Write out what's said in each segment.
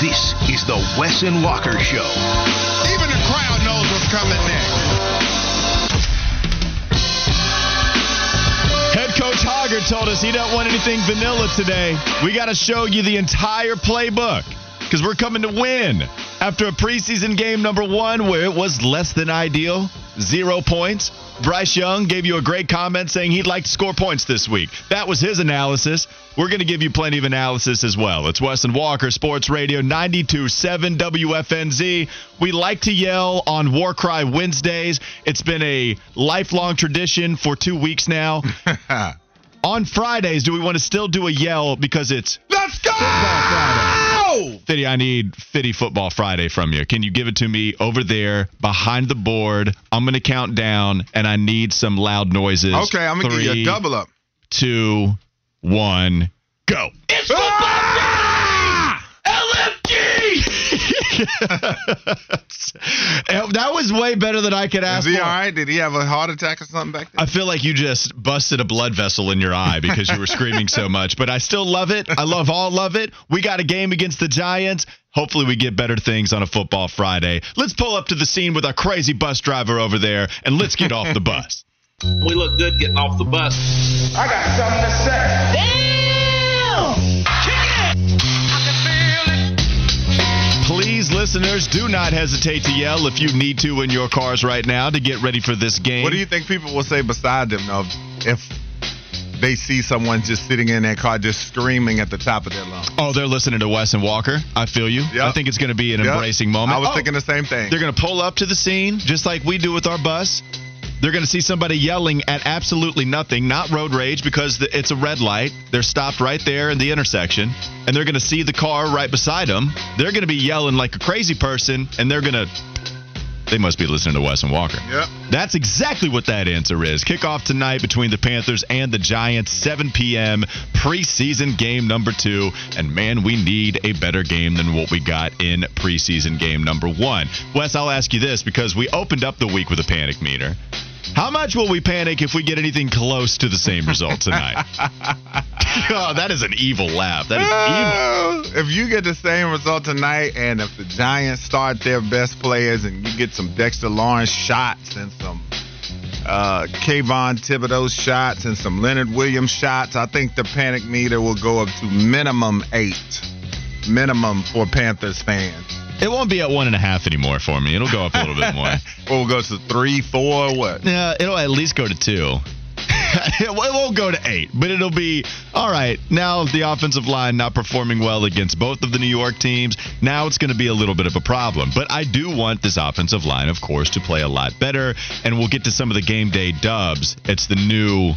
This is the Wes and Walker Show. Even the crowd knows what's coming next. Head coach Hoggard told us he don't want anything vanilla today. We got to show you the entire playbook because we're coming to win. After a preseason game number one where it was less than ideal, zero points, Bryce Young gave you a great comment saying he'd like to score points this week. That was his analysis. We're going to give you plenty of analysis as well. It's Weston Walker, Sports Radio 92.7 WFNZ. We like to yell on War Cry Wednesdays. It's been a lifelong tradition for two weeks now. on Fridays, do we want to still do a yell because it's Let's go! Fitty, I need Fitty Football Friday from you. Can you give it to me over there behind the board? I'm going to count down, and I need some loud noises. Okay, I'm gonna give you a double up. Two, one, go. It's football that was way better than I could ask. Is ask he for. all right? Did he have a heart attack or something back there? I feel like you just busted a blood vessel in your eye because you were screaming so much. But I still love it. I love all love it. We got a game against the Giants. Hopefully, we get better things on a football Friday. Let's pull up to the scene with our crazy bus driver over there and let's get off the bus. We look good getting off the bus. I got something to say. Please, listeners, do not hesitate to yell if you need to in your cars right now to get ready for this game. What do you think people will say beside them though if they see someone just sitting in their car just screaming at the top of their lungs? Oh, they're listening to Wes and Walker. I feel you. Yep. I think it's going to be an Yep. embracing moment. I was Oh, thinking the same thing. They're going to pull up to the scene just like we do with our bus. They're going to see somebody yelling at absolutely nothing, not road rage because it's a red light. They're stopped right there in the intersection, and they're going to see the car right beside them. They're going to be yelling like a crazy person, and they're going to. They must be listening to Wes and Walker. Yep. That's exactly what that answer is. Kickoff tonight between the Panthers and the Giants, 7 p.m. preseason game number two. And man, we need a better game than what we got in preseason game number one. Wes, I'll ask you this because we opened up the week with a panic meter. How much will we panic if we get anything close to the same result tonight? oh, that is an evil laugh. That is evil. If you get the same result tonight, and if the Giants start their best players, and you get some Dexter Lawrence shots and some uh, Kayvon Thibodeaux shots and some Leonard Williams shots, I think the panic meter will go up to minimum eight. Minimum for Panthers fans. It won't be at one and a half anymore for me. It'll go up a little bit more. Or we'll go to three, four, what? Yeah, it'll at least go to two. it won't go to eight, but it'll be all right. Now the offensive line not performing well against both of the New York teams. Now it's going to be a little bit of a problem. But I do want this offensive line, of course, to play a lot better. And we'll get to some of the game day dubs. It's the new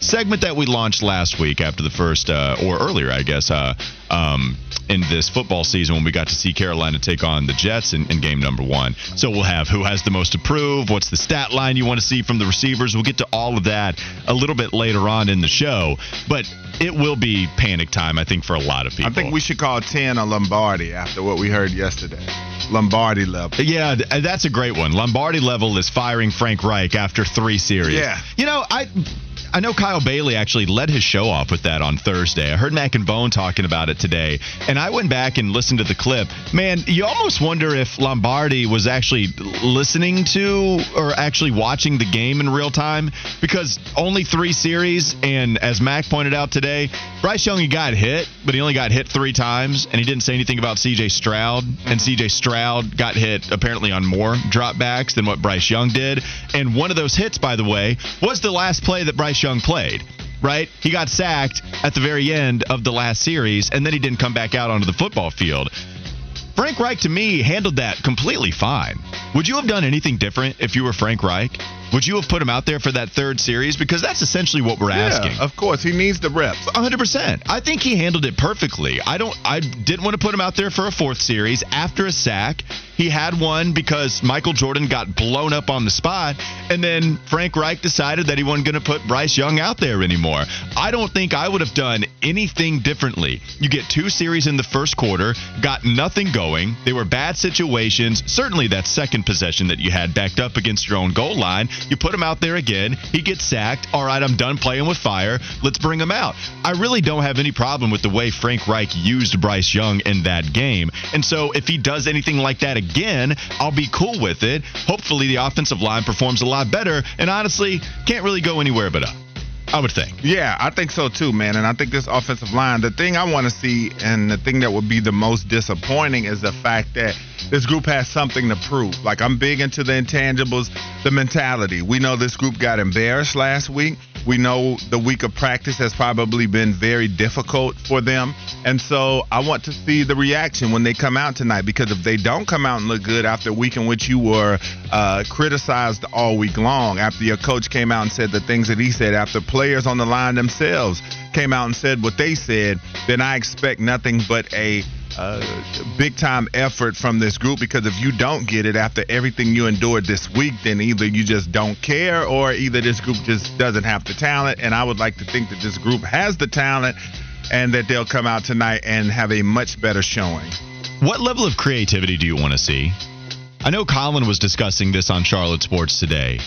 segment that we launched last week after the first, uh, or earlier, I guess, uh, um, in this football season when we got to see Carolina take on the Jets in, in game number one. So we'll have who has the most to prove, what's the stat line you want to see from the receivers. We'll get to all of that a little bit later on in the show. But it will be panic time, I think, for a lot of people. I think we should call 10 a Lombardi after what we heard yesterday. Lombardi level. Yeah, that's a great one. Lombardi level is firing Frank Reich after three series. Yeah. You know, I I know Kyle Bailey actually led his show off with that on Thursday. I heard Mac and Bone talking about it today, and I went back and listened to the clip. Man, you almost wonder if Lombardi was actually listening to or actually watching the game in real time because only three series, and as Mac pointed out today, Bryce Young got hit, but he only got hit three times, and he didn't say anything about C.J. Stroud, and C.J. Stroud got hit apparently on more dropbacks than what Bryce Young did, and one of those hits, by the way, was the last play that Bryce Young played. Right? He got sacked at the very end of the last series, and then he didn't come back out onto the football field. Frank Reich, to me, handled that completely fine. Would you have done anything different if you were Frank Reich? Would you have put him out there for that third series? Because that's essentially what we're asking. Yeah, of course, he needs the reps. 100%. I think he handled it perfectly. I don't I didn't want to put him out there for a fourth series after a sack. He had one because Michael Jordan got blown up on the spot and then Frank Reich decided that he wasn't going to put Bryce Young out there anymore. I don't think I would have done anything differently. You get two series in the first quarter, got nothing going. They were bad situations. Certainly that second possession that you had backed up against your own goal line, you put him out there again. He gets sacked. All right, I'm done playing with fire. Let's bring him out. I really don't have any problem with the way Frank Reich used Bryce Young in that game. And so if he does anything like that again, I'll be cool with it. Hopefully the offensive line performs a lot better. And honestly, can't really go anywhere but up. I would think. Yeah, I think so too, man. And I think this offensive line, the thing I want to see and the thing that would be the most disappointing is the fact that this group has something to prove. Like, I'm big into the intangibles, the mentality. We know this group got embarrassed last week. We know the week of practice has probably been very difficult for them. And so I want to see the reaction when they come out tonight because if they don't come out and look good after a week in which you were uh, criticized all week long, after your coach came out and said the things that he said, after players on the line themselves came out and said what they said, then I expect nothing but a big time effort from this group because if you don't get it after everything you endured this week, then either you just don't care or either this group just doesn't have the talent. And I would like to think that this group has the talent and that they'll come out tonight and have a much better showing. What level of creativity do you want to see? I know Colin was discussing this on Charlotte Sports today.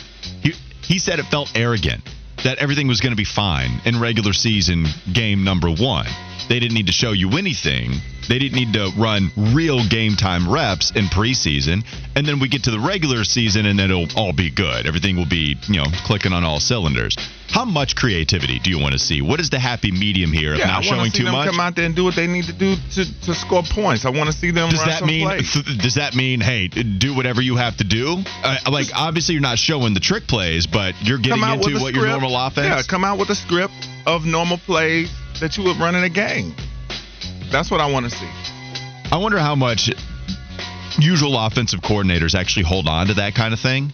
He, he said it felt arrogant that everything was going to be fine in regular season game number one. They didn't need to show you anything. They didn't need to run real game time reps in preseason. And then we get to the regular season and then it'll all be good. Everything will be, you know, clicking on all cylinders. How much creativity do you want to see? What is the happy medium here of Yeah, not showing see too them much? come out there and do what they need to do to, to score points. I want to see them Does run that mean does that mean hey do whatever you have to do? Uh, like obviously you're not showing the trick plays, but you're getting into what script. your normal offense. Yeah, come out with a script of normal plays that you would run in a game. That's what I want to see. I wonder how much usual offensive coordinators actually hold on to that kind of thing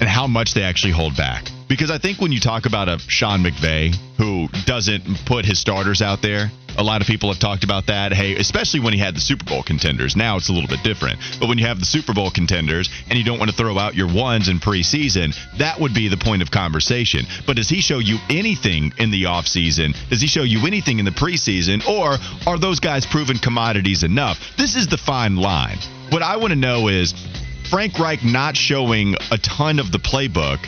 and how much they actually hold back. Because I think when you talk about a Sean McVay who doesn't put his starters out there, a lot of people have talked about that. Hey, especially when he had the Super Bowl contenders. Now it's a little bit different. But when you have the Super Bowl contenders and you don't want to throw out your ones in preseason, that would be the point of conversation. But does he show you anything in the offseason? Does he show you anything in the preseason? Or are those guys proven commodities enough? This is the fine line. What I want to know is Frank Reich not showing a ton of the playbook.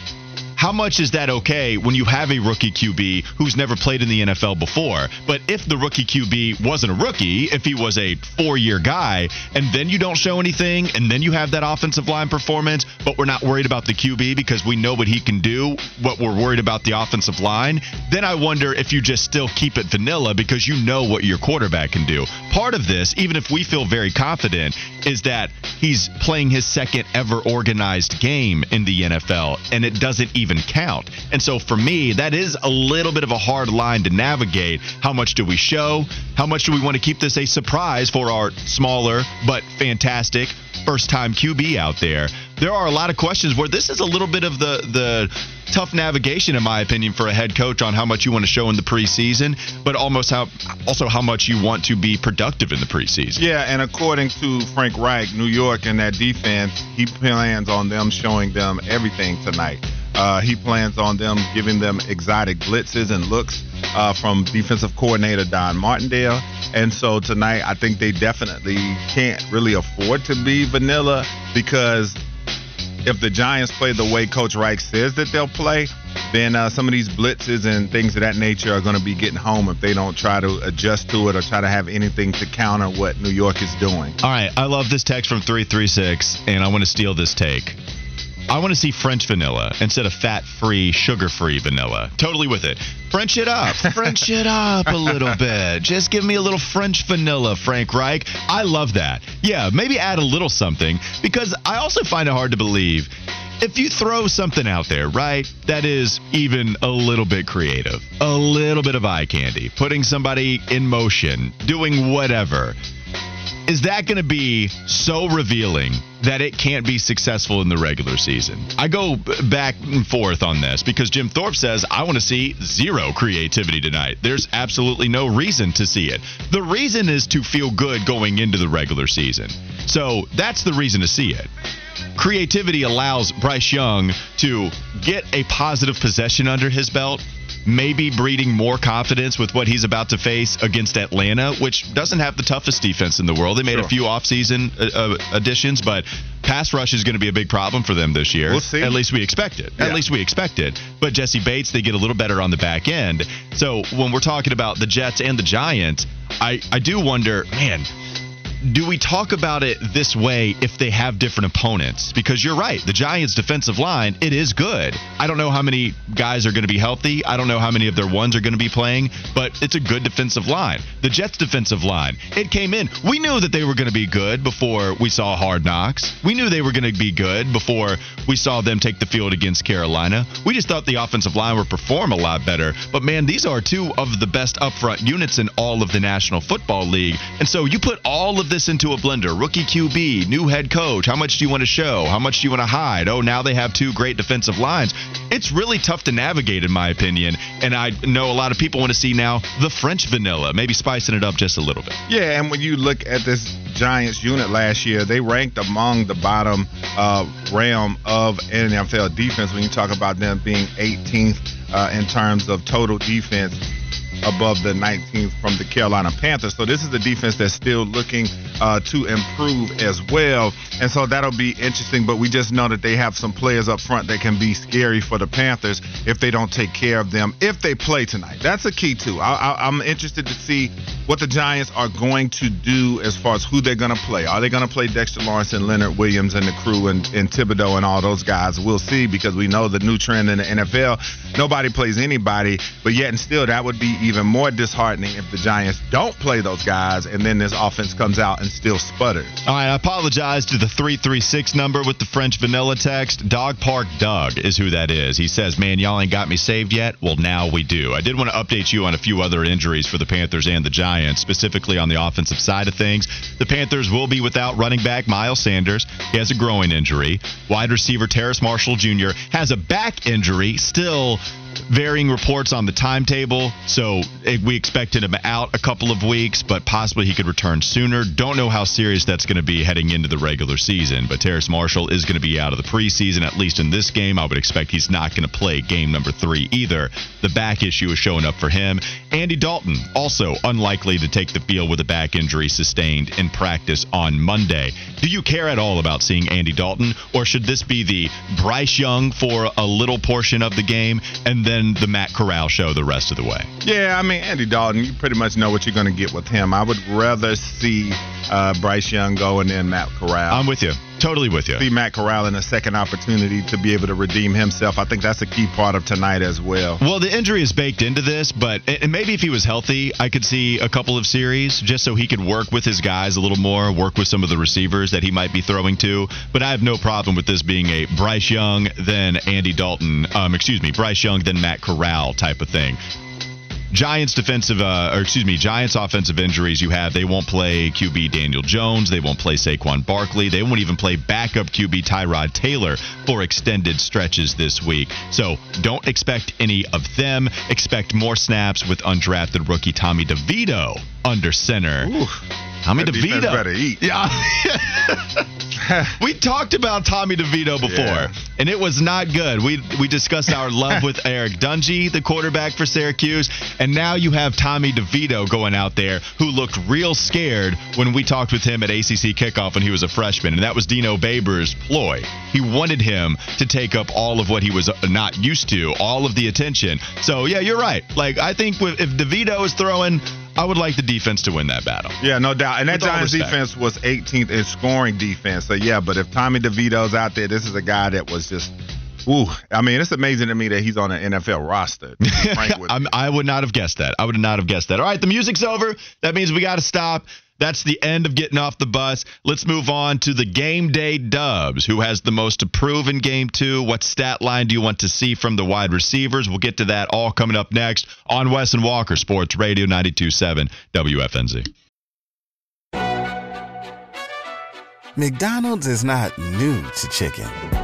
How much is that okay when you have a rookie QB who's never played in the NFL before? But if the rookie QB wasn't a rookie, if he was a four year guy, and then you don't show anything, and then you have that offensive line performance, but we're not worried about the QB because we know what he can do, what we're worried about the offensive line, then I wonder if you just still keep it vanilla because you know what your quarterback can do. Part of this, even if we feel very confident, is that he's playing his second ever organized game in the NFL, and it doesn't even count. And so for me, that is a little bit of a hard line to navigate. How much do we show? How much do we want to keep this a surprise for our smaller but fantastic first time QB out there? There are a lot of questions where this is a little bit of the the tough navigation in my opinion for a head coach on how much you want to show in the preseason, but almost how also how much you want to be productive in the preseason. Yeah, and according to Frank Reich, New York and that defense, he plans on them showing them everything tonight. Uh, he plans on them giving them exotic blitzes and looks uh, from defensive coordinator Don Martindale. And so tonight, I think they definitely can't really afford to be vanilla because if the Giants play the way Coach Reich says that they'll play, then uh, some of these blitzes and things of that nature are going to be getting home if they don't try to adjust to it or try to have anything to counter what New York is doing. All right, I love this text from 336, and I want to steal this take. I want to see French vanilla instead of fat free, sugar free vanilla. Totally with it. French it up. French it up a little bit. Just give me a little French vanilla, Frank Reich. I love that. Yeah, maybe add a little something because I also find it hard to believe if you throw something out there, right, that is even a little bit creative, a little bit of eye candy, putting somebody in motion, doing whatever is that going to be so revealing that it can't be successful in the regular season. I go back and forth on this because Jim Thorpe says, I want to see zero creativity tonight. There's absolutely no reason to see it. The reason is to feel good going into the regular season. So that's the reason to see it creativity allows Bryce Young to get a positive possession under his belt maybe breeding more confidence with what he's about to face against Atlanta, which doesn't have the toughest defense in the world. They made sure. a few offseason uh, uh, additions, but pass rush is going to be a big problem for them this year. We'll see. At least we expect it. Yeah. At least we expect it. But Jessie Bates, they get a little better on the back end. So when we're talking about the Jets and the Giants, I, I do wonder, man, do we talk about it this way if they have different opponents? Because you're right, the Giants' defensive line, it is good. I don't know how many guys are going to be healthy. I don't know how many of their ones are going to be playing, but it's a good defensive line. The Jets' defensive line, it came in. We knew that they were going to be good before we saw Hard Knocks. We knew they were going to be good before we saw them take the field against Carolina. We just thought the offensive line would perform a lot better. But man, these are two of the best upfront units in all of the National Football League. And so you put all of this into a blender. Rookie QB, new head coach. How much do you want to show? How much do you want to hide? Oh, now they have two great defensive lines. It's really tough to navigate, in my opinion. And I know a lot of people want to see now the French vanilla, maybe spicing it up just a little bit. Yeah, and when you look at this Giants unit last year, they ranked among the bottom uh, realm of NFL defense when you talk about them being 18th uh, in terms of total defense above the 19th from the Carolina Panthers. So this is the defense that's still looking uh, to improve as well. And so that'll be interesting. But we just know that they have some players up front that can be scary for the Panthers if they don't take care of them if they play tonight. That's a key too. I, am interested to see what the Giants are going to do as far as who they're going to play. Are they going to play Dexter Lawrence and Leonard Williams and the crew and, and Thibodeaux and all those guys? We'll see because we know the new trend in the NFL. Nobody plays anybody, but yet and still that would be even more disheartening if the Giants don't play those guys and then this offense comes out and still sputters. All right, I apologize to the 336 number with the French vanilla text. Dog Park Doug is who that is. He says, Man, y'all ain't got me saved yet. Well, now we do. I did want to update you on a few other injuries for the Panthers and the Giants, specifically on the offensive side of things. The Panthers will be without running back Miles Sanders. He has a growing injury. Wide receiver Terrace Marshall Jr. has a back injury, still varying reports on the timetable. So we expected him out a couple of weeks, but possibly he could return sooner. Don't know how serious that's going to be heading into the regular season. But Terrace Marshall is going to be out of the preseason, at least in this game. I would expect he's not going to play game number three either. The back issue is showing up for him. Andy Dalton, also unlikely to take the field with a back injury sustained in practice on Monday. Do you care at all about seeing Andy Dalton, or should this be the Bryce Young for a little portion of the game and then the Matt Corral show the rest of the way. Yeah, I mean Andy Dalton, you pretty much know what you're going to get with him. I would rather see uh, Bryce Young go and then Matt Corral. I'm with you. Totally with you. See Matt Corral in a second opportunity to be able to redeem himself. I think that's a key part of tonight as well. Well, the injury is baked into this, but and maybe if he was healthy, I could see a couple of series just so he could work with his guys a little more, work with some of the receivers that he might be throwing to. But I have no problem with this being a Bryce Young, then Andy Dalton, um, excuse me, Bryce Young, then Matt Corral type of thing. Giants defensive, uh, or excuse me, Giants offensive injuries you have, they won't play QB Daniel Jones. They won't play Saquon Barkley. They won't even play backup QB Tyrod Taylor for extended stretches this week. So don't expect any of them. Expect more snaps with undrafted rookie Tommy DeVito under center. Ooh. Tommy that DeVito. Better eat. Yeah. we talked about Tommy DeVito before, yeah. and it was not good. We we discussed our love with Eric Dungey, the quarterback for Syracuse, and now you have Tommy DeVito going out there who looked real scared when we talked with him at ACC kickoff when he was a freshman, and that was Dino Babers' ploy. He wanted him to take up all of what he was uh, not used to, all of the attention. So yeah, you're right. Like I think if DeVito is throwing I would like the defense to win that battle. Yeah, no doubt. And that Giants defense was 18th in scoring defense. So yeah, but if Tommy DeVito's out there, this is a guy that was just Ooh, I mean, it's amazing to me that he's on an NFL roster. I would not have guessed that. I would not have guessed that. All right, the music's over. That means we got to stop. That's the end of getting off the bus. Let's move on to the game day dubs. Who has the most to prove in game two? What stat line do you want to see from the wide receivers? We'll get to that all coming up next on Wes and Walker Sports Radio 927 WFNZ. McDonald's is not new to chicken.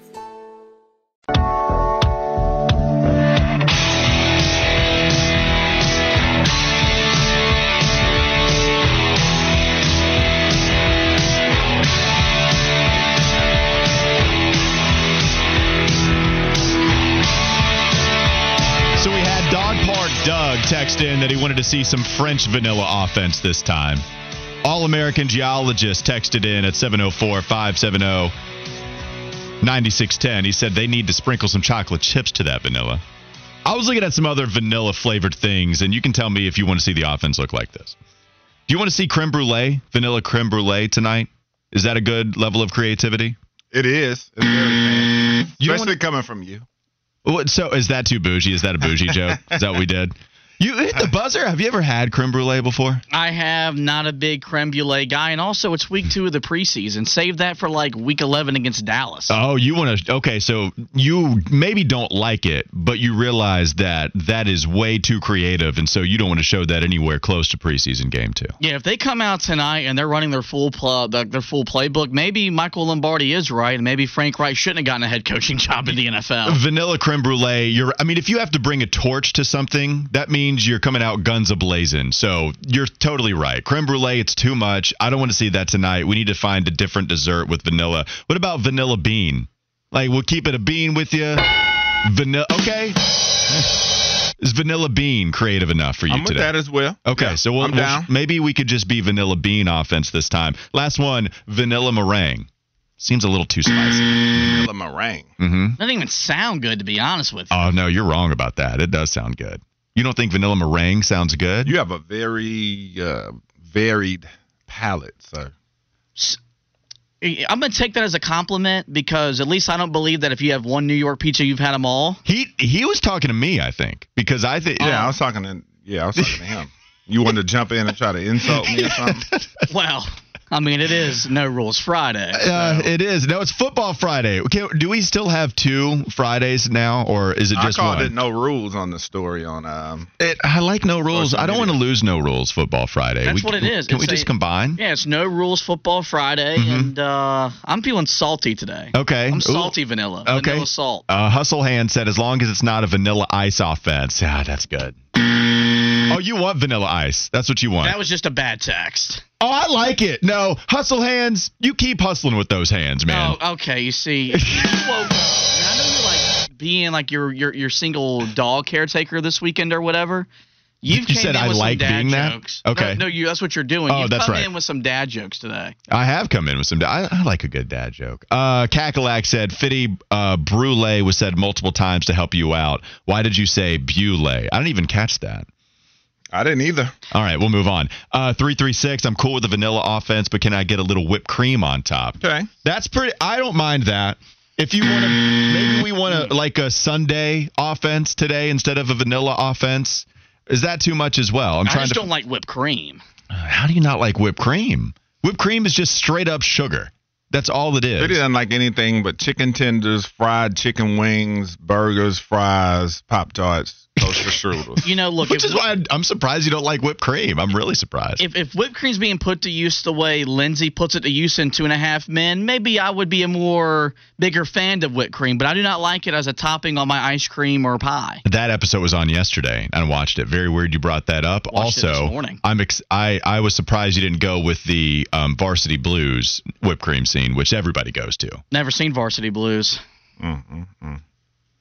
Text in that he wanted to see some French vanilla offense this time. All American Geologist texted in at 704 570 9610. He said they need to sprinkle some chocolate chips to that vanilla. I was looking at some other vanilla flavored things, and you can tell me if you want to see the offense look like this. Do you want to see creme brulee, vanilla creme brulee tonight? Is that a good level of creativity? It is. It's very. You don't Especially wanna- coming from you. What, so is that too bougie? Is that a bougie joke? Is that what we did? You hit the buzzer. Have you ever had creme brulee before? I have not a big creme brulee guy, and also it's week two of the preseason. Save that for like week 11 against Dallas. Oh, you want to? Okay, so you maybe don't like it, but you realize that that is way too creative, and so you don't want to show that anywhere close to preseason game two. Yeah, if they come out tonight and they're running their full pl- their their full playbook, maybe Michael Lombardi is right, and maybe Frank Reich shouldn't have gotten a head coaching job in the NFL. Vanilla creme brulee. You're. I mean, if you have to bring a torch to something, that means you're coming out guns a blazing. So you're totally right. Creme brulee. It's too much. I don't want to see that tonight. We need to find a different dessert with vanilla. What about vanilla bean? Like we'll keep it a bean with you. Vanilla. Okay. Is vanilla bean creative enough for you I'm with today? that as well. Okay, Yeah, so we'll, I'm we'll- maybe we could just be vanilla bean offense this time. Last one, vanilla meringue. Seems a little too spicy. Vanilla meringue. hmm Doesn't even sound good, to be honest with you. Oh no, you're wrong about that. It does sound good. You don't think vanilla meringue sounds good? You have a very uh, varied palate, sir. I'm gonna take that as a compliment because at least I don't believe that if you have one New York pizza, you've had them all. He he was talking to me, I think, because I think Yeah, I was talking to yeah, I was talking to him. You wanted to jump in and try to insult me or something? Well, I mean, it is No Rules Friday. Uh, it is. No, it's football Friday. Okay, do we still have two Fridays now, or is it just I just called one? it no rules on the story on um It- I like no rules. I don't want to lose no rules football Friday. That's We- what it is. Can It's we just a- combine? Yeah, it's No Rules Football Friday, and uh, I'm feeling salty today. Okay. I'm Ooh. salty vanilla. Okay. Vanilla salt. Uh, Hustle Hand said, as long as it's not a vanilla ice offense. Yeah, that's good. You want vanilla ice. That's what you want. That was just a bad text. oh, I like it. No, Hustle Hands, you keep hustling with those hands, man. Oh, okay. You see, you woke up. and I know you're like being like your your your single dog caretaker this weekend or whatever. You've You said in I with like some dad being that? jokes. Okay. No, no, you. That's what you're doing. Oh, You've that's come right. in with some dad jokes today. I have come in with some. I, I like a good dad joke. Uh, Kakalak said, Fitty uh, brulee was said multiple times to help you out. Why did you say bule? I didn't even catch that. I didn't either. All right, we'll move on. Uh, 336, I'm cool with the vanilla offense, but can I get a little whipped cream on top? Okay. That's pretty. I don't mind that. If you want to, maybe we want to like a Sunday offense today instead of a vanilla offense. Is that too much as well? I'm I trying just to. don't like whipped cream. How do you not like whipped cream? Whipped cream is just straight up sugar. That's all it is. It doesn't like anything but chicken tenders, fried chicken wings, burgers, fries, Pop Tarts, strudels. You know, look. Which is why I'm surprised you don't like whipped cream. I'm really surprised. if if whipped cream's being put to use the way Lindsay puts it to use in Two and a Half Men, maybe I would be a more bigger fan of whipped cream. But I do not like it as a topping on my ice cream or pie. that episode was on yesterday, and I watched it. Very weird you brought that up. Watched also, this morning. I'm ex- I I was surprised you didn't go with the um, Varsity Blues whipped cream scene, which everybody goes to. Never seen Varsity Blues. Mm, mm, mm.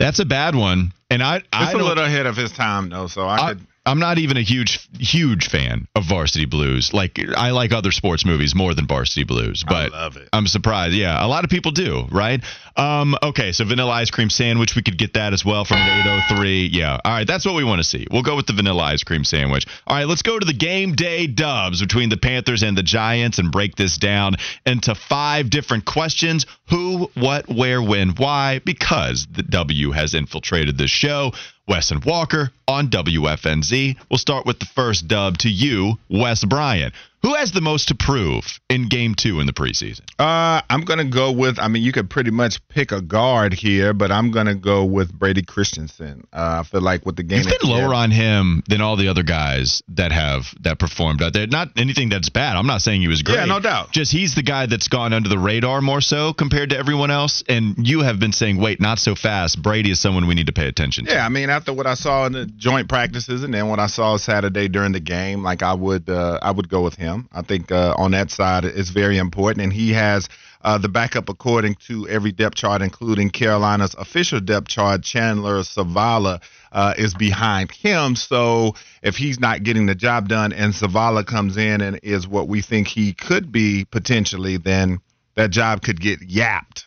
That's a bad one, and I I It's a little ahead of his time though, so I, I- could I'm not even a huge, huge fan of Varsity Blues. Like I like other sports movies more than Varsity Blues, but love it. I'm surprised. Yeah, a lot of people do, right? Um, okay, so vanilla ice cream sandwich, we could get that as well from an 803. Yeah, all right, that's what we want to see. We'll go with the vanilla ice cream sandwich. All right, let's go to the game day dubs between the Panthers and the Giants and break this down into five different questions: who, what, where, when, why? Because the W has infiltrated the show. Wes and Walker on WFNZ. We'll start with the first dub to you, Wes Bryant. Who has the most to prove in game two in the preseason? Uh, I'm gonna go with. I mean, you could pretty much pick a guard here, but I'm gonna go with Brady Christensen. Uh, I feel like with the game, You've been lower on him than all the other guys that have that performed out there. Not anything that's bad. I'm not saying he was great. Yeah, no doubt. Just he's the guy that's gone under the radar more so compared to everyone else. And you have been saying, wait, not so fast. Brady is someone we need to pay attention to. Yeah, I mean, after what I saw in the joint practices and then what I saw Saturday during the game, like I would, uh, I would go with him. I think uh, on that side it's very important, and he has uh, the backup according to every depth chart, including Carolina's official depth chart. Chandler Zavala uh, is behind him, so if he's not getting the job done, and Zavala comes in and is what we think he could be potentially, then that job could get yapped.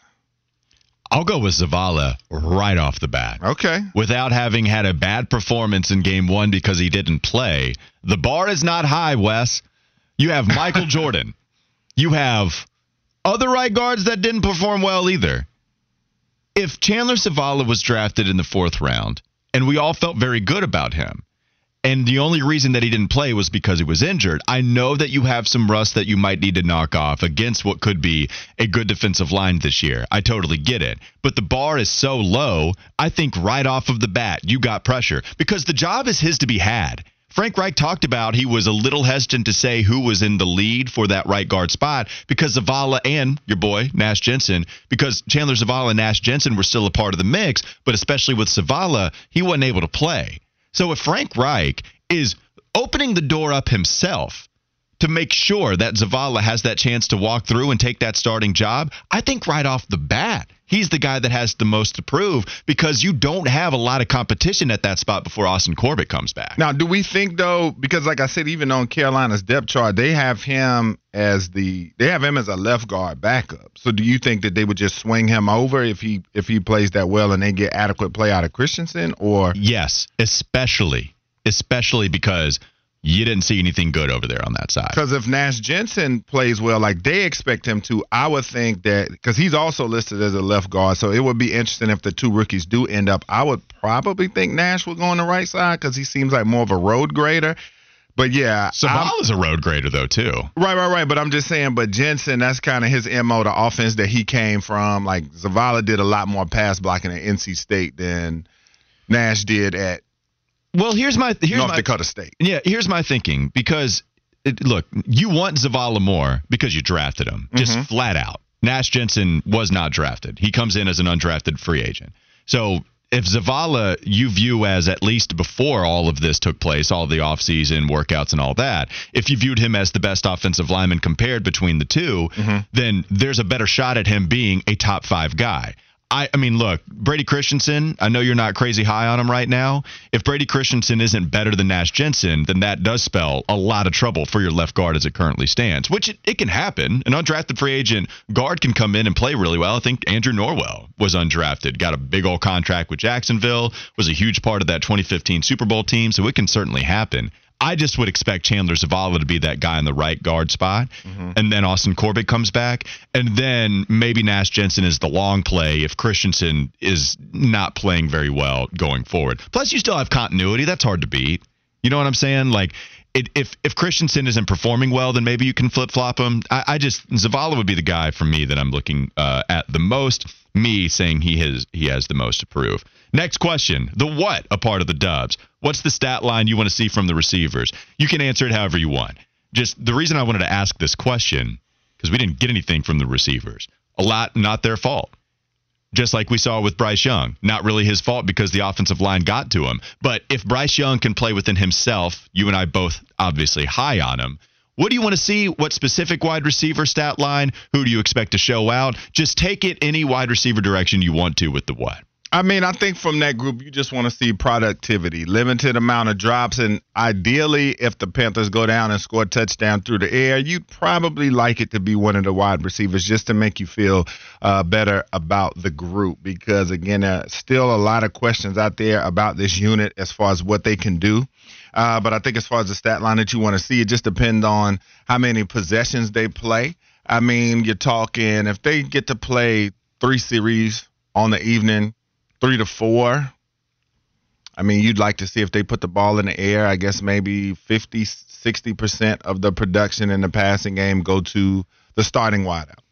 I'll go with Zavala right off the bat. Okay. Without having had a bad performance in game one because he didn't play, the bar is not high, Wes. You have Michael Jordan. You have other right guards that didn't perform well either. If Chandler Zavala was drafted in the fourth round, and we all felt very good about him, and the only reason that he didn't play was because he was injured. I know that you have some rust that you might need to knock off against what could be a good defensive line this year. I totally get it. But the bar is so low, I think right off of the bat, you got pressure because the job is his to be had. Frank Reich talked about he was a little hesitant to say who was in the lead for that right guard spot because Zavala and your boy Nash Jensen, because Chandler Zavala and Nash Jensen were still a part of the mix, but especially with Zavala, he wasn't able to play. So if Frank Reich is opening the door up himself to make sure that Zavala has that chance to walk through and take that starting job, I think right off the bat, he's the guy that has the most to prove because you don't have a lot of competition at that spot before Austin Corbett comes back. Now, do we think though, because like I said, even on Carolina's depth chart, they have him as the they have him as a left guard backup. So do you think that they would just swing him over if he if he plays that well and they get adequate play out of Christensen or Yes, especially especially because you didn't see anything good over there on that side. Because if Nash Jensen plays well, like they expect him to, I would think that because he's also listed as a left guard, so it would be interesting if the two rookies do end up. I would probably think Nash will go on the right side because he seems like more of a road grader. But yeah, Zavala's a road grader though too. Right, right, right. But I'm just saying, but Jensen, that's kind of his mo, the offense that he came from. Like Zavala did a lot more pass blocking at NC State than Nash did at well, here's my here's North my, Dakota State. Yeah, here's my thinking because it, look, you want Zavala more because you drafted him, just Mm-hmm. flat out. Nash Jensen was not drafted. He comes in as an undrafted free agent. So if Zavala you view as at least before all of this took place, all the offseason workouts and all that, if you viewed him as the best offensive lineman compared between the 2 Mm-hmm. then there's a better shot at him being a top five guy. I, I mean, look, Brady Christensen, I know you're not crazy high on him right now. If Brady Christensen isn't better than Nash Jensen, then that does spell a lot of trouble for your left guard as it currently stands, which it, it can happen. An undrafted free agent guard can come in and play really well. I think Andrew Norwell was undrafted, got a big old contract with Jacksonville, was a huge part of that 2015 Super Bowl team, so it can certainly happen. I just would expect Chandler Zavala to be that guy in the right guard spot. And then Austin Corbett comes back. And then maybe Nash Jensen is the long play if Christensen is not playing very well going forward. Plus, you still have continuity. That's hard to beat. You know what I'm saying? Like, it, if if Christensen isn't performing well, then maybe you can flip flop him. I, I just Zavala would be the guy for me that I'm looking uh, at the most. Me saying he has he has the most to prove. Next question: the what a part of the Dubs? What's the stat line you want to see from the receivers? You can answer it however you want. Just the reason I wanted to ask this question because we didn't get anything from the receivers. A lot not their fault just like we saw with Bryce Young. Not really his fault because the offensive line got to him. But if Bryce Young can play within himself, you and I both obviously high on him. What do you want to see? What specific wide receiver stat line? Who do you expect to show out? Just take it any wide receiver direction you want to with the what. I mean, I think from that group, you just want to see productivity, limited amount of drops, and ideally, if the Panthers go down and score a touchdown through the air, you'd probably like it to be one of the wide receivers just to make you feel uh, better about the group. Because again, still a lot of questions out there about this unit as far as what they can do. Uh, but I think as far as the stat line that you want to see, it just depends on how many possessions they play. I mean, you're talking if they get to play three series on the evening, three to four. I mean, you'd like to see if they put the ball in the air, I guess maybe 50, 60% of the production in the passing game go to the starting wideout.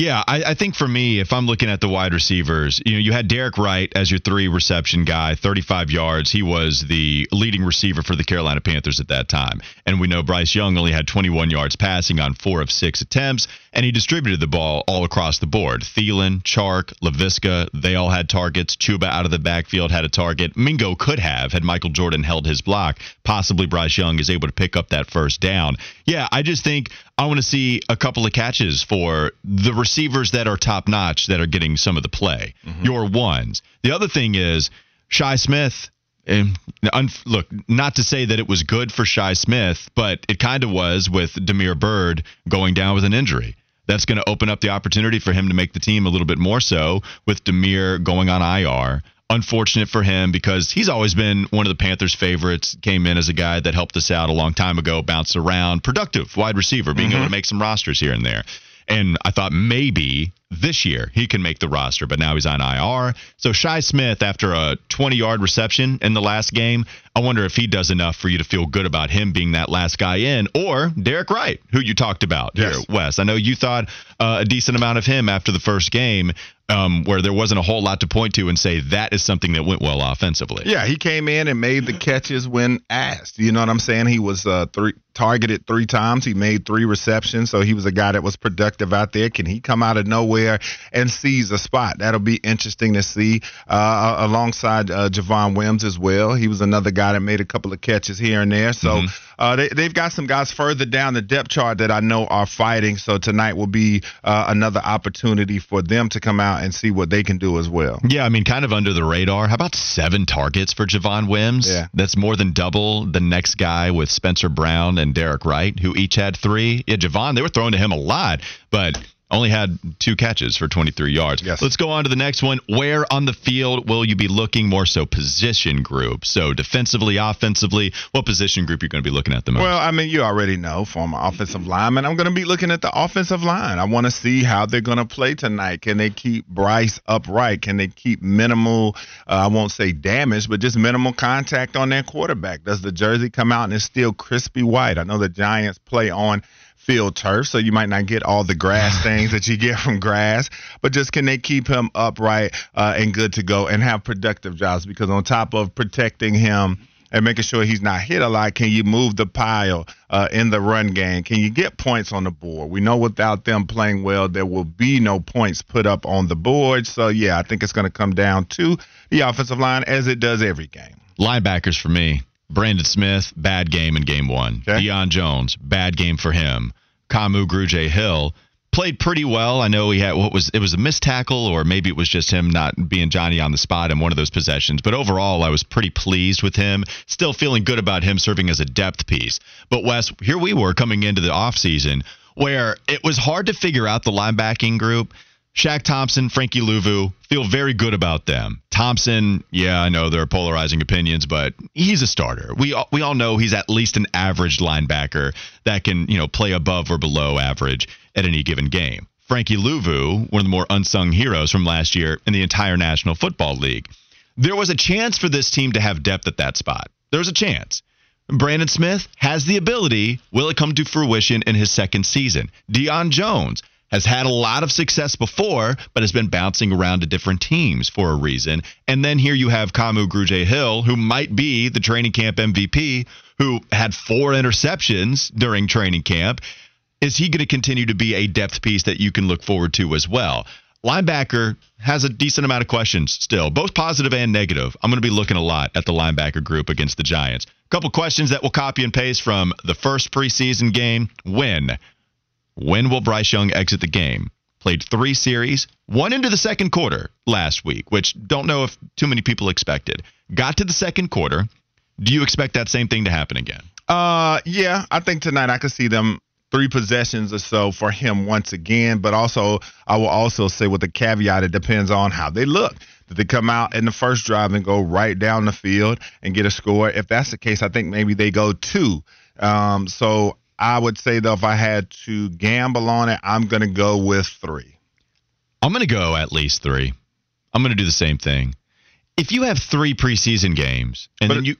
Yeah, I, I, think for me, if I'm looking at the wide receivers, you know, you had Derek Wright as your three reception guy, 35 yards. He was the leading receiver for the Carolina Panthers at that time. And we know Bryce Young only had 21 yards passing on four of six attempts, and he distributed the ball all across the board. Thielen, Chark, Laviska, they all had targets. Chuba out of the backfield had a target. Mingo could have, had Michael Jordan held his block. Possibly Bryce Young is able to pick up that first down. Yeah, I just think I want to see a couple of catches for the receivers that are top notch that are getting some of the play. Mm-hmm. Your ones. The other thing is Shi Smith. And look, not to say that it was good for Shi Smith, but it kind of was with Damiere Byrd going down with an injury. That's going to open up the opportunity for him to make the team a little bit more so with Damiere going on IR unfortunate for him because he's always been one of the Panthers' favorites. Came in as a guy that helped us out a long time ago, bounced around, productive wide receiver, being mm-hmm. able to make some rosters here and there. And I thought maybe this year he can make the roster, but now he's on IR. So Shi Smith, after a 20 yard reception in the last game, I wonder if he does enough for you to feel good about him being that last guy in, or Derek Wright, who you talked about yes. here, Wes. I know you thought uh, a decent amount of him after the first game, um, where there wasn't a whole lot to point to and say that is something that went well offensively. Yeah, he came in and made the catches when asked. You know what I'm saying? He was uh, three targeted three times. He made three receptions, so he was a guy that was productive out there. Can he come out of nowhere and seize a spot? That'll be interesting to see. Uh, alongside uh, Javon Wims as well, he was another guy that made a couple of catches here and there. So mm-hmm. uh, they, they've got some guys further down the depth chart that I know are fighting. So tonight will be uh, another opportunity for them to come out and see what they can do as well. Yeah, I mean, kind of under the radar. How about seven targets for Javon Wims? Yeah. That's more than double the next guy with Spencer Brown and Derek Wright, who each had three. Yeah, Javon, they were throwing to him a lot, but only had two catches for 23 yards. Yes. Let's go on to the next one. Where on the field will you be looking more so position group? So defensively, offensively, what position group you're going to be looking at the most? Well, I mean, you already know former offensive lineman. I'm going to be looking at the offensive line. I want to see how they're going to play tonight. Can they keep Bryce upright? Can they keep minimal, uh, I won't say damage, but just minimal contact on their quarterback? Does the jersey come out and it's still crispy white? I know the Giants play on field turf, so you might not get all the grass things that you get from grass. But just can they keep him upright uh, and good to go and have productive jobs? Because on top of protecting him and making sure he's not hit a lot, can you move the pile uh, in the run game? Can you get points on the board? We know without them playing well, there will be no points put up on the board. So yeah, I think it's going to come down to the offensive line as it does every game. Linebackers for me. Brandon Smith, bad game in game one. Okay. Deion Jones, bad game for him. Kamu Grugier Hill played pretty well. I know he had what was it was a missed tackle or maybe it was just him not being Johnny on the spot in one of those possessions. But overall, I was pretty pleased with him. Still feeling good about him serving as a depth piece. But Wes, here we were coming into the offseason where it was hard to figure out the linebacking group. Shaq Thompson, Frankie Luvu, feel very good about them. Thompson, yeah, I know there are polarizing opinions, but he's a starter. We all, we all know he's at least an average linebacker that can, you know, play above or below average at any given game. Frankie Luvu, one of the more unsung heroes from last year in the entire National Football League. There was a chance for this team to have depth at that spot. There was a chance. Brandon Smith has the ability. Will it come to fruition in his second season? Deion Jones has had a lot of success before, but has been bouncing around to different teams for a reason. And then here you have Kamu Grugier Hill, who might be the training camp MVP, who had four interceptions during training camp. Is he going to continue to be a depth piece that you can look forward to as well? Linebacker has a decent amount of questions still, both positive and negative. I'm going to be looking a lot at the linebacker group against the Giants. A couple questions that we'll copy and paste from the first preseason game. When when will Bryce Young exit the game? played three series, one into the second quarter last week, which don't know if too many people expected. Got to the second quarter. Do you expect that same thing to happen again? Uh, yeah, I think tonight I could see them three possessions or so for him once again. But also, I will also say with the caveat, it depends on how they look. Did they come out in the first drive and go right down the field and get a score? If that's the case, I think maybe they go two. Um, so I would say though, if I had to gamble on it, I'm going to go with three. I'm going to go at least three. I'm going to do the same thing. If you have three preseason games and But then you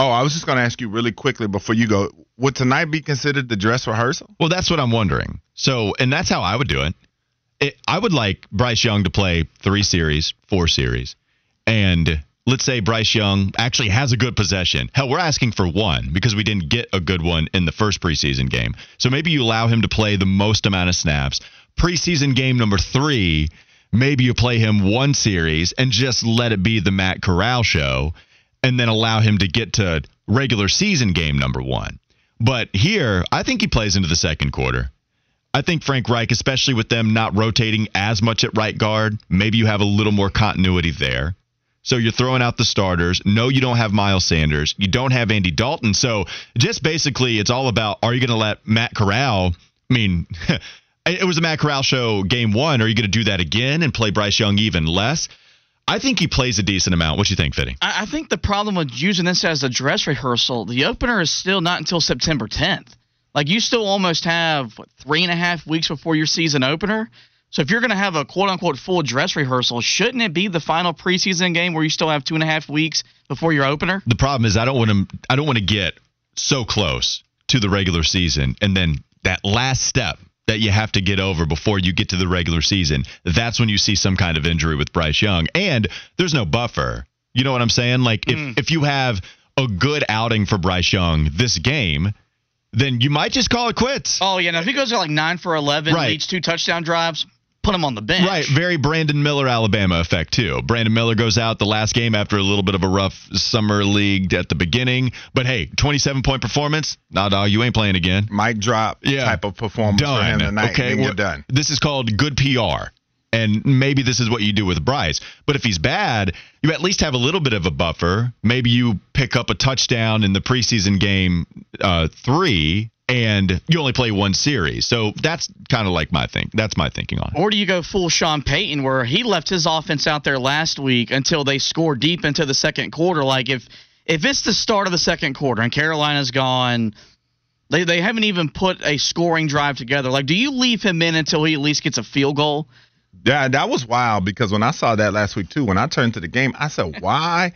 Oh, I was just going to ask you really quickly before you go. Would tonight be considered the dress rehearsal? Well, that's what I'm wondering. So, and that's how I would do it. it. I would like Bryce Young to play three series, four series, and let's say Bryce Young actually has a good possession. Hell, we're asking for one because we didn't get a good one in the first preseason game. So maybe you allow him to play the most amount of snaps. Preseason game number three, maybe you play him one series and just let it be the Matt Corral show and then allow him to get to regular season game number one. But here, I think he plays into the second quarter. I think Frank Reich, especially with them not rotating as much at right guard, maybe you have a little more continuity there. So you're throwing out the starters. No, you don't have Miles Sanders. You don't have Andy Dalton. So just basically, it's all about are you going to let Matt Corral? I mean, it was a Matt Corral show game one. Are you going to do that again and play Bryce Young even less? I think he plays a decent amount. What do you think, Fitty? I, think the problem with using this as a dress rehearsal, the opener is still not until September 10th. Like you still almost have what, three and a half weeks before your season opener. So if you're going to have a quote unquote full dress rehearsal, shouldn't it be the final preseason game where you still have two and a half weeks before your opener? The problem is I don't want to I don't want to get so close to the regular season and then that last step that you have to get over before you get to the regular season. That's when you see some kind of injury with Bryce Young and there's no buffer. You know what I'm saying? Like if mm. if you have a good outing for Bryce Young this game, then you might just call it quits. Oh yeah, now if he goes out like nine for eleven, Right. leads two touchdown drives, put him on the bench. Right, very Brandon Miller, Alabama effect too. Brandon Miller goes out the last game after a little bit of a rough summer league at the beginning, but hey, 27 point performance. Nah, dog, you ain't playing again. Mic drop Yeah. type of performance for him Done. tonight. Okay, and then you're well, done. This is called good PR. And maybe this is what you do with Bryce. But if he's bad, you at least have a little bit of a buffer. Maybe you pick up a touchdown in the preseason game uh, three, and you only play one series. So that's kind of like my thing. That's my thinking on it. Or do you go full Sean Payton, where he left his offense out there last week until they score deep into the second quarter? Like if if it's the start of the second quarter and Carolina's gone, they they haven't even put a scoring drive together. Like, do you leave him in until he at least gets a field goal? Yeah, that was wild because when I saw that last week too, when I turned to the game, I said, "Why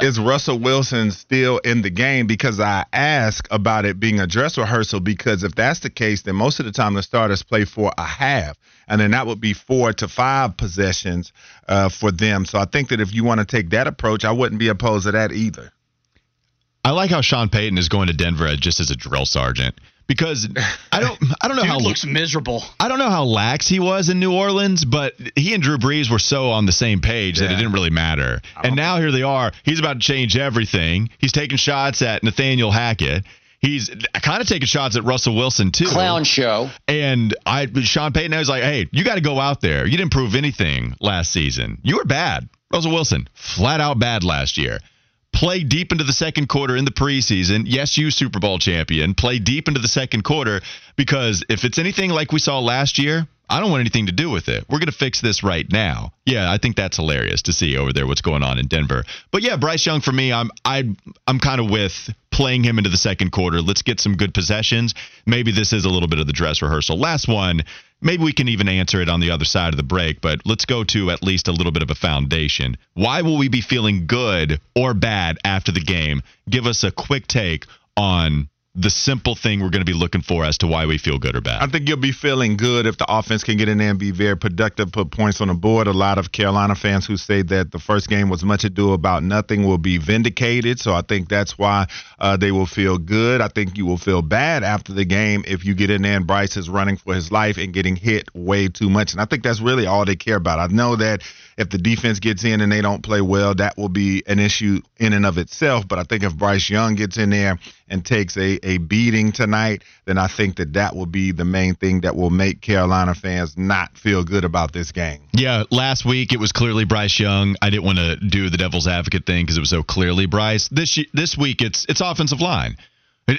is Russell Wilson still in the game?" Because I ask about it being a dress rehearsal. Because if that's the case, then most of the time the starters play for a half, and then that would be four to five possessions uh, for them. So I think that if you want to take that approach, I wouldn't be opposed to that either. I like how Sean Payton is going to Denver just as a drill sergeant because I don't I don't know Dude how looks miserable. I don't know how lax he was in New Orleans, but he and Drew Brees were so on the same page that it didn't really matter. And now here they are. He's about to change everything. He's taking shots at Nathaniel Hackett. He's kind of taking shots at Russell Wilson too. Clown show. And I, Sean Payton, I was like, hey, you got to go out there. You didn't prove anything last season. You were bad. Russell Wilson, flat out bad last year. Play deep into the second quarter in the preseason. Yes, you Super Bowl champion. Play deep into the second quarter because if it's anything like we saw last year, I don't want anything to do with it. We're going to fix this right now. Yeah, I think that's hilarious to see over there what's going on in Denver. But yeah, Bryce Young for me, I'm I I'm kind of with playing him into the second quarter. Let's get some good possessions. Maybe this is a little bit of the dress rehearsal. Last one, maybe we can even answer it on the other side of the break, but let's go to at least a little bit of a foundation. Why will we be feeling good or bad after the game? Give us a quick take on the simple thing we're going to be looking for as to why we feel good or bad. I think you'll be feeling good if the offense can get in there and be very productive, put points on the board. A lot of Carolina fans who say that the first game was much ado about nothing will be vindicated. So I think that's why uh, they will feel good. I think you will feel bad after the game if you get in there and Bryce is running for his life and getting hit way too much. And I think that's really all they care about. I know that If the defense gets in and they don't play well, that will be an issue in and of itself. But I think if Bryce Young gets in there and takes a, a beating tonight, then I think that that will be the main thing that will make Carolina fans not feel good about this game. Yeah, last week it was clearly Bryce Young. I didn't want to do the devil's advocate thing because it was so clearly Bryce. This this week it's it's offensive line.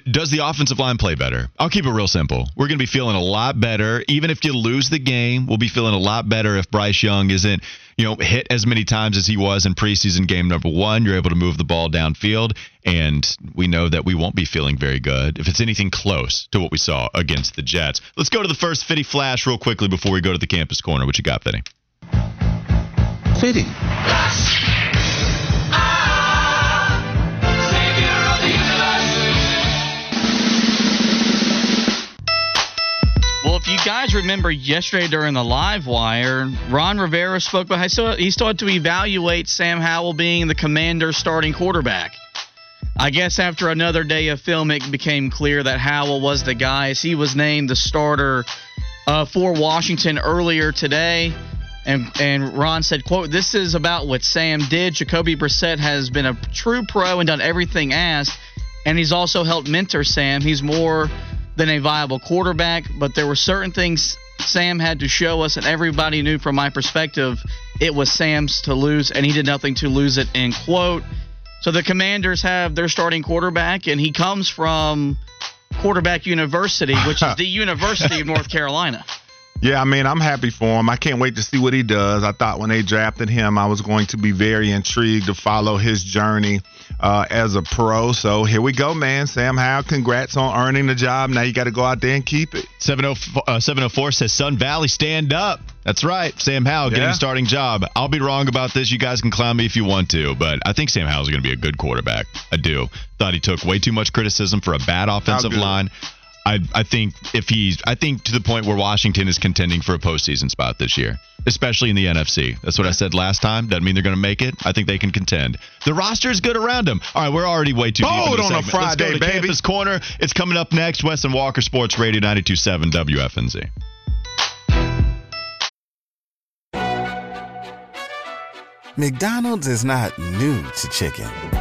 Does the offensive line play better? I'll keep it real simple. We're going to be feeling a lot better. Even if you lose the game, we'll be feeling a lot better if Bryce Young isn't, you know, hit as many times as he was in preseason game number one. You're able to move the ball downfield, and we know that we won't be feeling very good if it's anything close to what we saw against the Jets. Let's go to the first Fitty Flash real quickly before we go to the campus corner. What you got, Fitty? Fitty. Well, if you guys remember yesterday during the live wire, Ron Rivera spoke about he still had to evaluate Sam Howell being the commander starting quarterback. I guess after another day of film, it became clear that Howell was the guy as he was named the starter uh, for Washington earlier today. And, and Ron said, quote, this is about what Sam did. Jacoby Brissett has been a true pro and done everything asked. And he's also helped mentor Sam. He's more than a viable quarterback, but there were certain things Sam had to show us, and everybody knew from my perspective it was Sam's to lose, and he did nothing to lose it, end quote. So the Commanders have their starting quarterback, and he comes from Quarterback University, which is the University of North Carolina. Yeah, I mean, I'm happy for him. I can't wait to see what he does. I thought when they drafted him, I was going to be very intrigued to follow his journey uh, as a pro. So here we go, man. Sam Howell, congrats on earning the job. Now you got to go out there and keep it. 704, uh, 704 says Sun Valley, stand up. That's right. Sam Howell getting yeah. a starting job. I'll be wrong about this. You guys can clown me if you want to, but I think Sam Howell's going to be a good quarterback. I do. Thought he took way too much criticism for a bad offensive line. I I think if he's I think to the point where Washington is contending for a postseason spot this year, especially in the NFC. That's what I said last time. Doesn't mean they're going to make it. I think they can contend. The roster is good around them. All right, we're already way too Bold deep on a Friday, Let's go to baby. Campus Corner. It's coming up next. Wes and Walker Sports Radio 92.7 WFNZ. McDonald's is not new to chicken.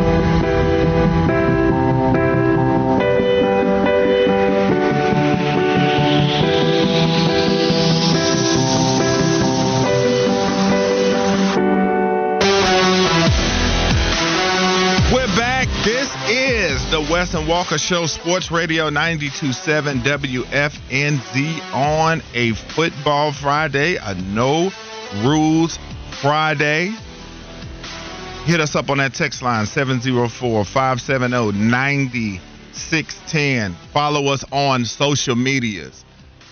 The Wes and Walker Show, Sports Radio 92.7 WFNZ on a football Friday, a no rules Friday. Hit us up on that text line 704 570 9610. Follow us on social medias.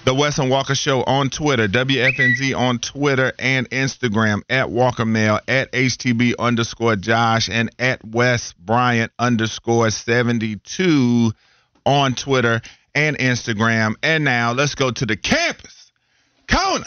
The Wes and Walker Show on Twitter, WFNZ on Twitter and Instagram, at Walker Mail, at HTB underscore Josh, and at Wes Bryant underscore 72 on Twitter and Instagram. And now let's go to the campus. Corner.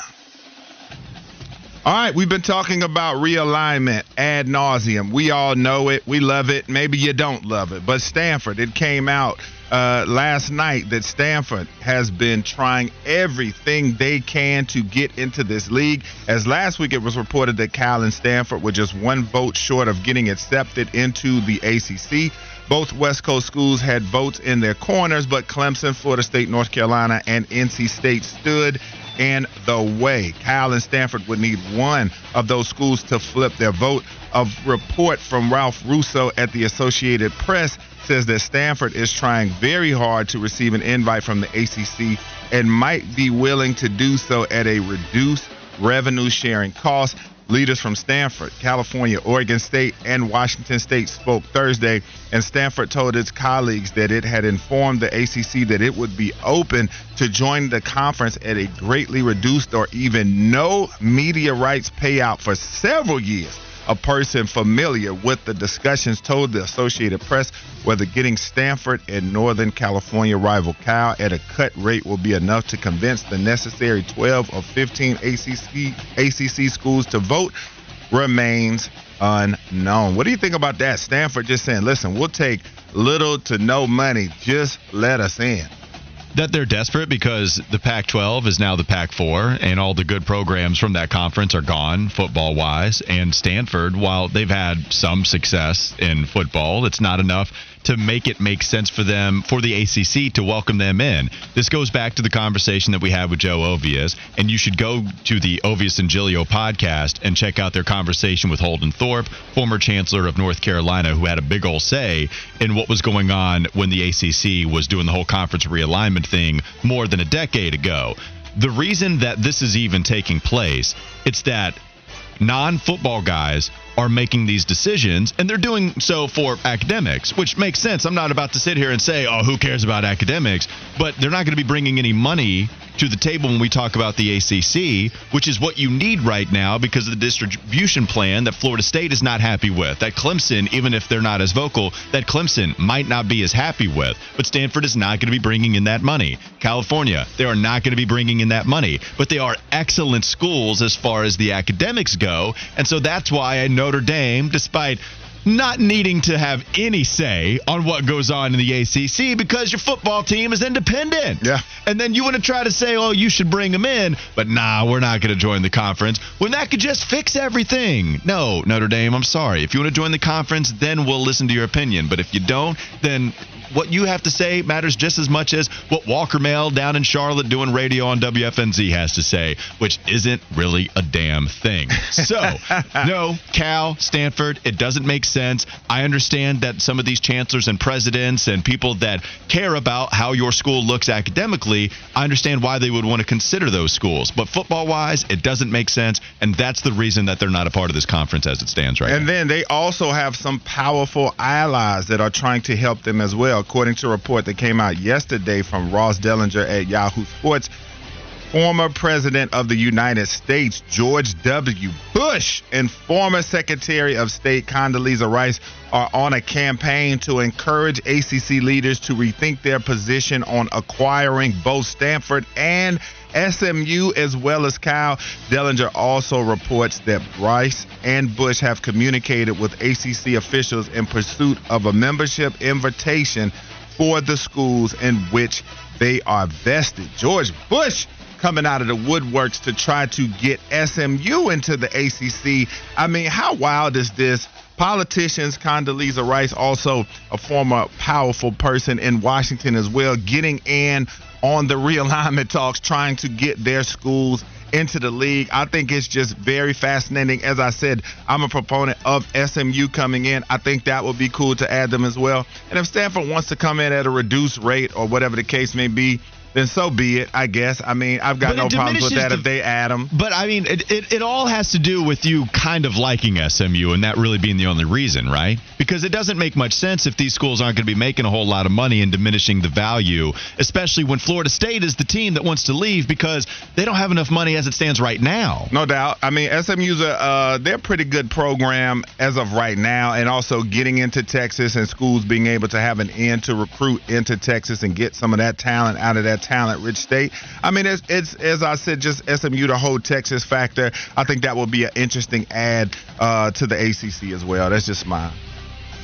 All right, we've been talking about realignment ad nauseum. We all know it. We love it. Maybe you don't love it. But Stanford, it came out uh, last night that Stanford has been trying everything they can to get into this league. As last week it was reported that Cal and Stanford were just one vote short of getting accepted into the ACC. Both West Coast schools had votes in their corners, but Clemson, Florida State, North Carolina, and NC State stood in the way. Cal and Stanford would need one of those schools to flip their vote. A report from Ralph Russo at the Associated Press says that Stanford is trying very hard to receive an invite from the ACC and might be willing to do so at a reduced revenue sharing cost. Leaders from Stanford, California, Oregon State, and Washington State spoke Thursday, and Stanford told its colleagues that it had informed the ACC that it would be open to join the conference at a greatly reduced or even no media rights payout for several years. A person familiar with the discussions told the Associated Press whether getting Stanford and Northern California rival Cal at a cut rate will be enough to convince the necessary 12 or 15 ACC, ACC schools to vote remains unknown. What do you think about that? Stanford just saying, listen, we'll take little to no money, just let us in that they're desperate because the Pac 12 is now the Pac 4, and all the good programs from that conference are gone, football wise. And Stanford, while they've had some success in football, it's not enough to make it make sense for them for the ACC to welcome them in. This goes back to the conversation that we had with Joe Ovies, and you should go to the Ovies and Giglio podcast and check out their conversation with Holden Thorp, former chancellor of North Carolina, who had a big old say in what was going on when the ACC was doing the whole conference realignment thing more than a decade ago. The reason that this is even taking place, it's that non-football guys are making these decisions, and they're doing so for academics, which makes sense. I'm not about to sit here and say, oh, who cares about academics? But they're not going to be bringing any money to the table when we talk about the ACC, which is what you need right now because of the distribution plan that Florida State is not happy with. That Clemson, even if they're not as vocal, that Clemson might not be as happy with. But Stanford is not going to be bringing in that money. California, they are not going to be bringing in that money. But they are excellent schools as far as the academics go. And so that's why I know Notre Dame, despite not needing to have any say on what goes on in the ACC because your football team is independent. Yeah. And then you want to try to say, oh, you should bring them in, but nah, we're not going to join the conference when that could just fix everything. No, Notre Dame, I'm sorry. If you want to join the conference, then we'll listen to your opinion. But if you don't, then what you have to say matters just as much as what Walker Mail down in Charlotte doing radio on WFNZ has to say, which isn't really a damn thing. So, no, Cal, Stanford, it doesn't make sense. I understand that some of these chancellors and presidents and people that care about how your school looks academically, I understand why they would want to consider those schools. But football wise, it doesn't make sense. And that's the reason that they're not a part of this conference as it stands right and now. then they also have some powerful allies that are trying to help them as well according to a report that came out yesterday from Ross Dellinger at Yahoo Sports. Former President of the United States, George W. Bush, and former Secretary of State Condoleezza Rice are on a campaign to encourage ACC leaders to rethink their position on acquiring both Stanford and SMU as well as Cal. Dellinger also reports that Rice and Bush have communicated with ACC officials in pursuit of a membership invitation for the schools in which they are vested. George Bush coming out of the woodworks to try to get SMU into the ACC. I mean, how wild is this? Politicians, Condoleezza Rice, also a former powerful person in Washington as well, getting in on the realignment talks, trying to get their schools into the league. I think it's just very fascinating. As I said, I'm a proponent of SMU coming in. I think that would be cool to add them as well. And if Stanford wants to come in at a reduced rate or whatever the case may be, then so be it, I guess. I mean, I've got no problems with that the, if they add them. But I mean, it, it, it, all has to do with you kind of liking SMU and that really being the only reason, right? Because it doesn't make much sense if these schools aren't going to be making a whole lot of money and diminishing the value, especially when Florida State is the team that wants to leave because they don't have enough money as it stands right now. No doubt. I mean, SMU's a uh, they're a pretty good program as of right now, and also getting into Texas and schools being able to have an end to recruit into Texas and get some of that talent out of that talent rich state. I mean, it's, it's as I said, just SMU the whole Texas factor. I think that will be an interesting add uh, to the ACC as well. That's just my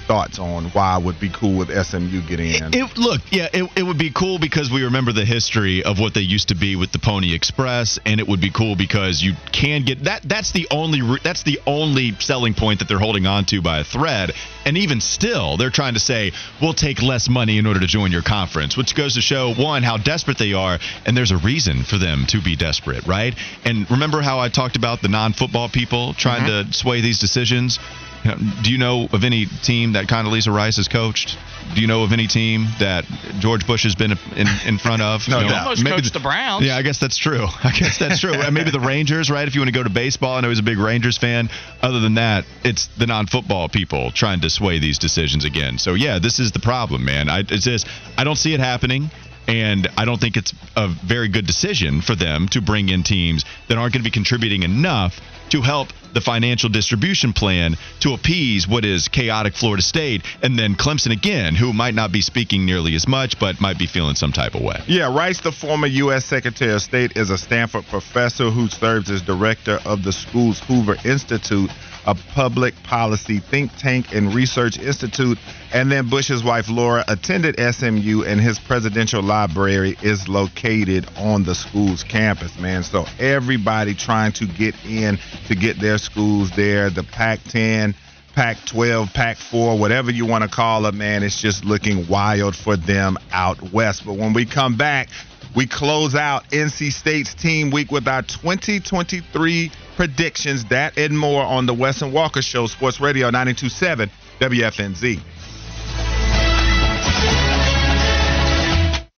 thoughts on why it would be cool with SMU getting in. It, it, look, yeah, it, it would be cool because we remember the history of what they used to be with the Pony Express, and it would be cool because you can get that. That's the only that's the only selling point that they're holding on to by a thread. And even still, they're trying to say we'll take less money in order to join your conference, which goes to show one how desperate they are, and there's a reason for them to be desperate, right? And remember how I talked about the non-football people trying mm-hmm. to sway these decisions Do you know of any team that Condoleezza Rice has coached? Do you know of any team that George Bush has been in, in front of? no You know, doubt. almost maybe coached the- the Browns. Yeah, I guess that's true. I guess that's true. Maybe the Rangers, right? If you want to go to baseball, I know he's a big Rangers fan. Other than that, it's the non-football people trying to sway these decisions again. So yeah, this is the problem, man. I it's just I don't see it happening. And I don't think it's a very good decision for them to bring in teams that aren't going to be contributing enough to help the financial distribution plan to appease what is chaotic Florida State and then Clemson again, who might not be speaking nearly as much, but might be feeling some type of way. Yeah, Rice, the former U.S. Secretary of State, is a Stanford professor who serves as director of the school's Hoover Institute, a public policy think tank and research institute. And then Bush's wife, Laura, attended SMU, and his presidential library is located on the school's campus, man. So everybody trying to get in to get their schools there. The Pac 10. Pac 12, Pac 4, whatever you want to call it, man, it's just looking wild for them out west. But when we come back, we close out NC State's team week with our 2023 predictions. That and more on the Wes and Walker Show, Sports Radio 927 WFNZ.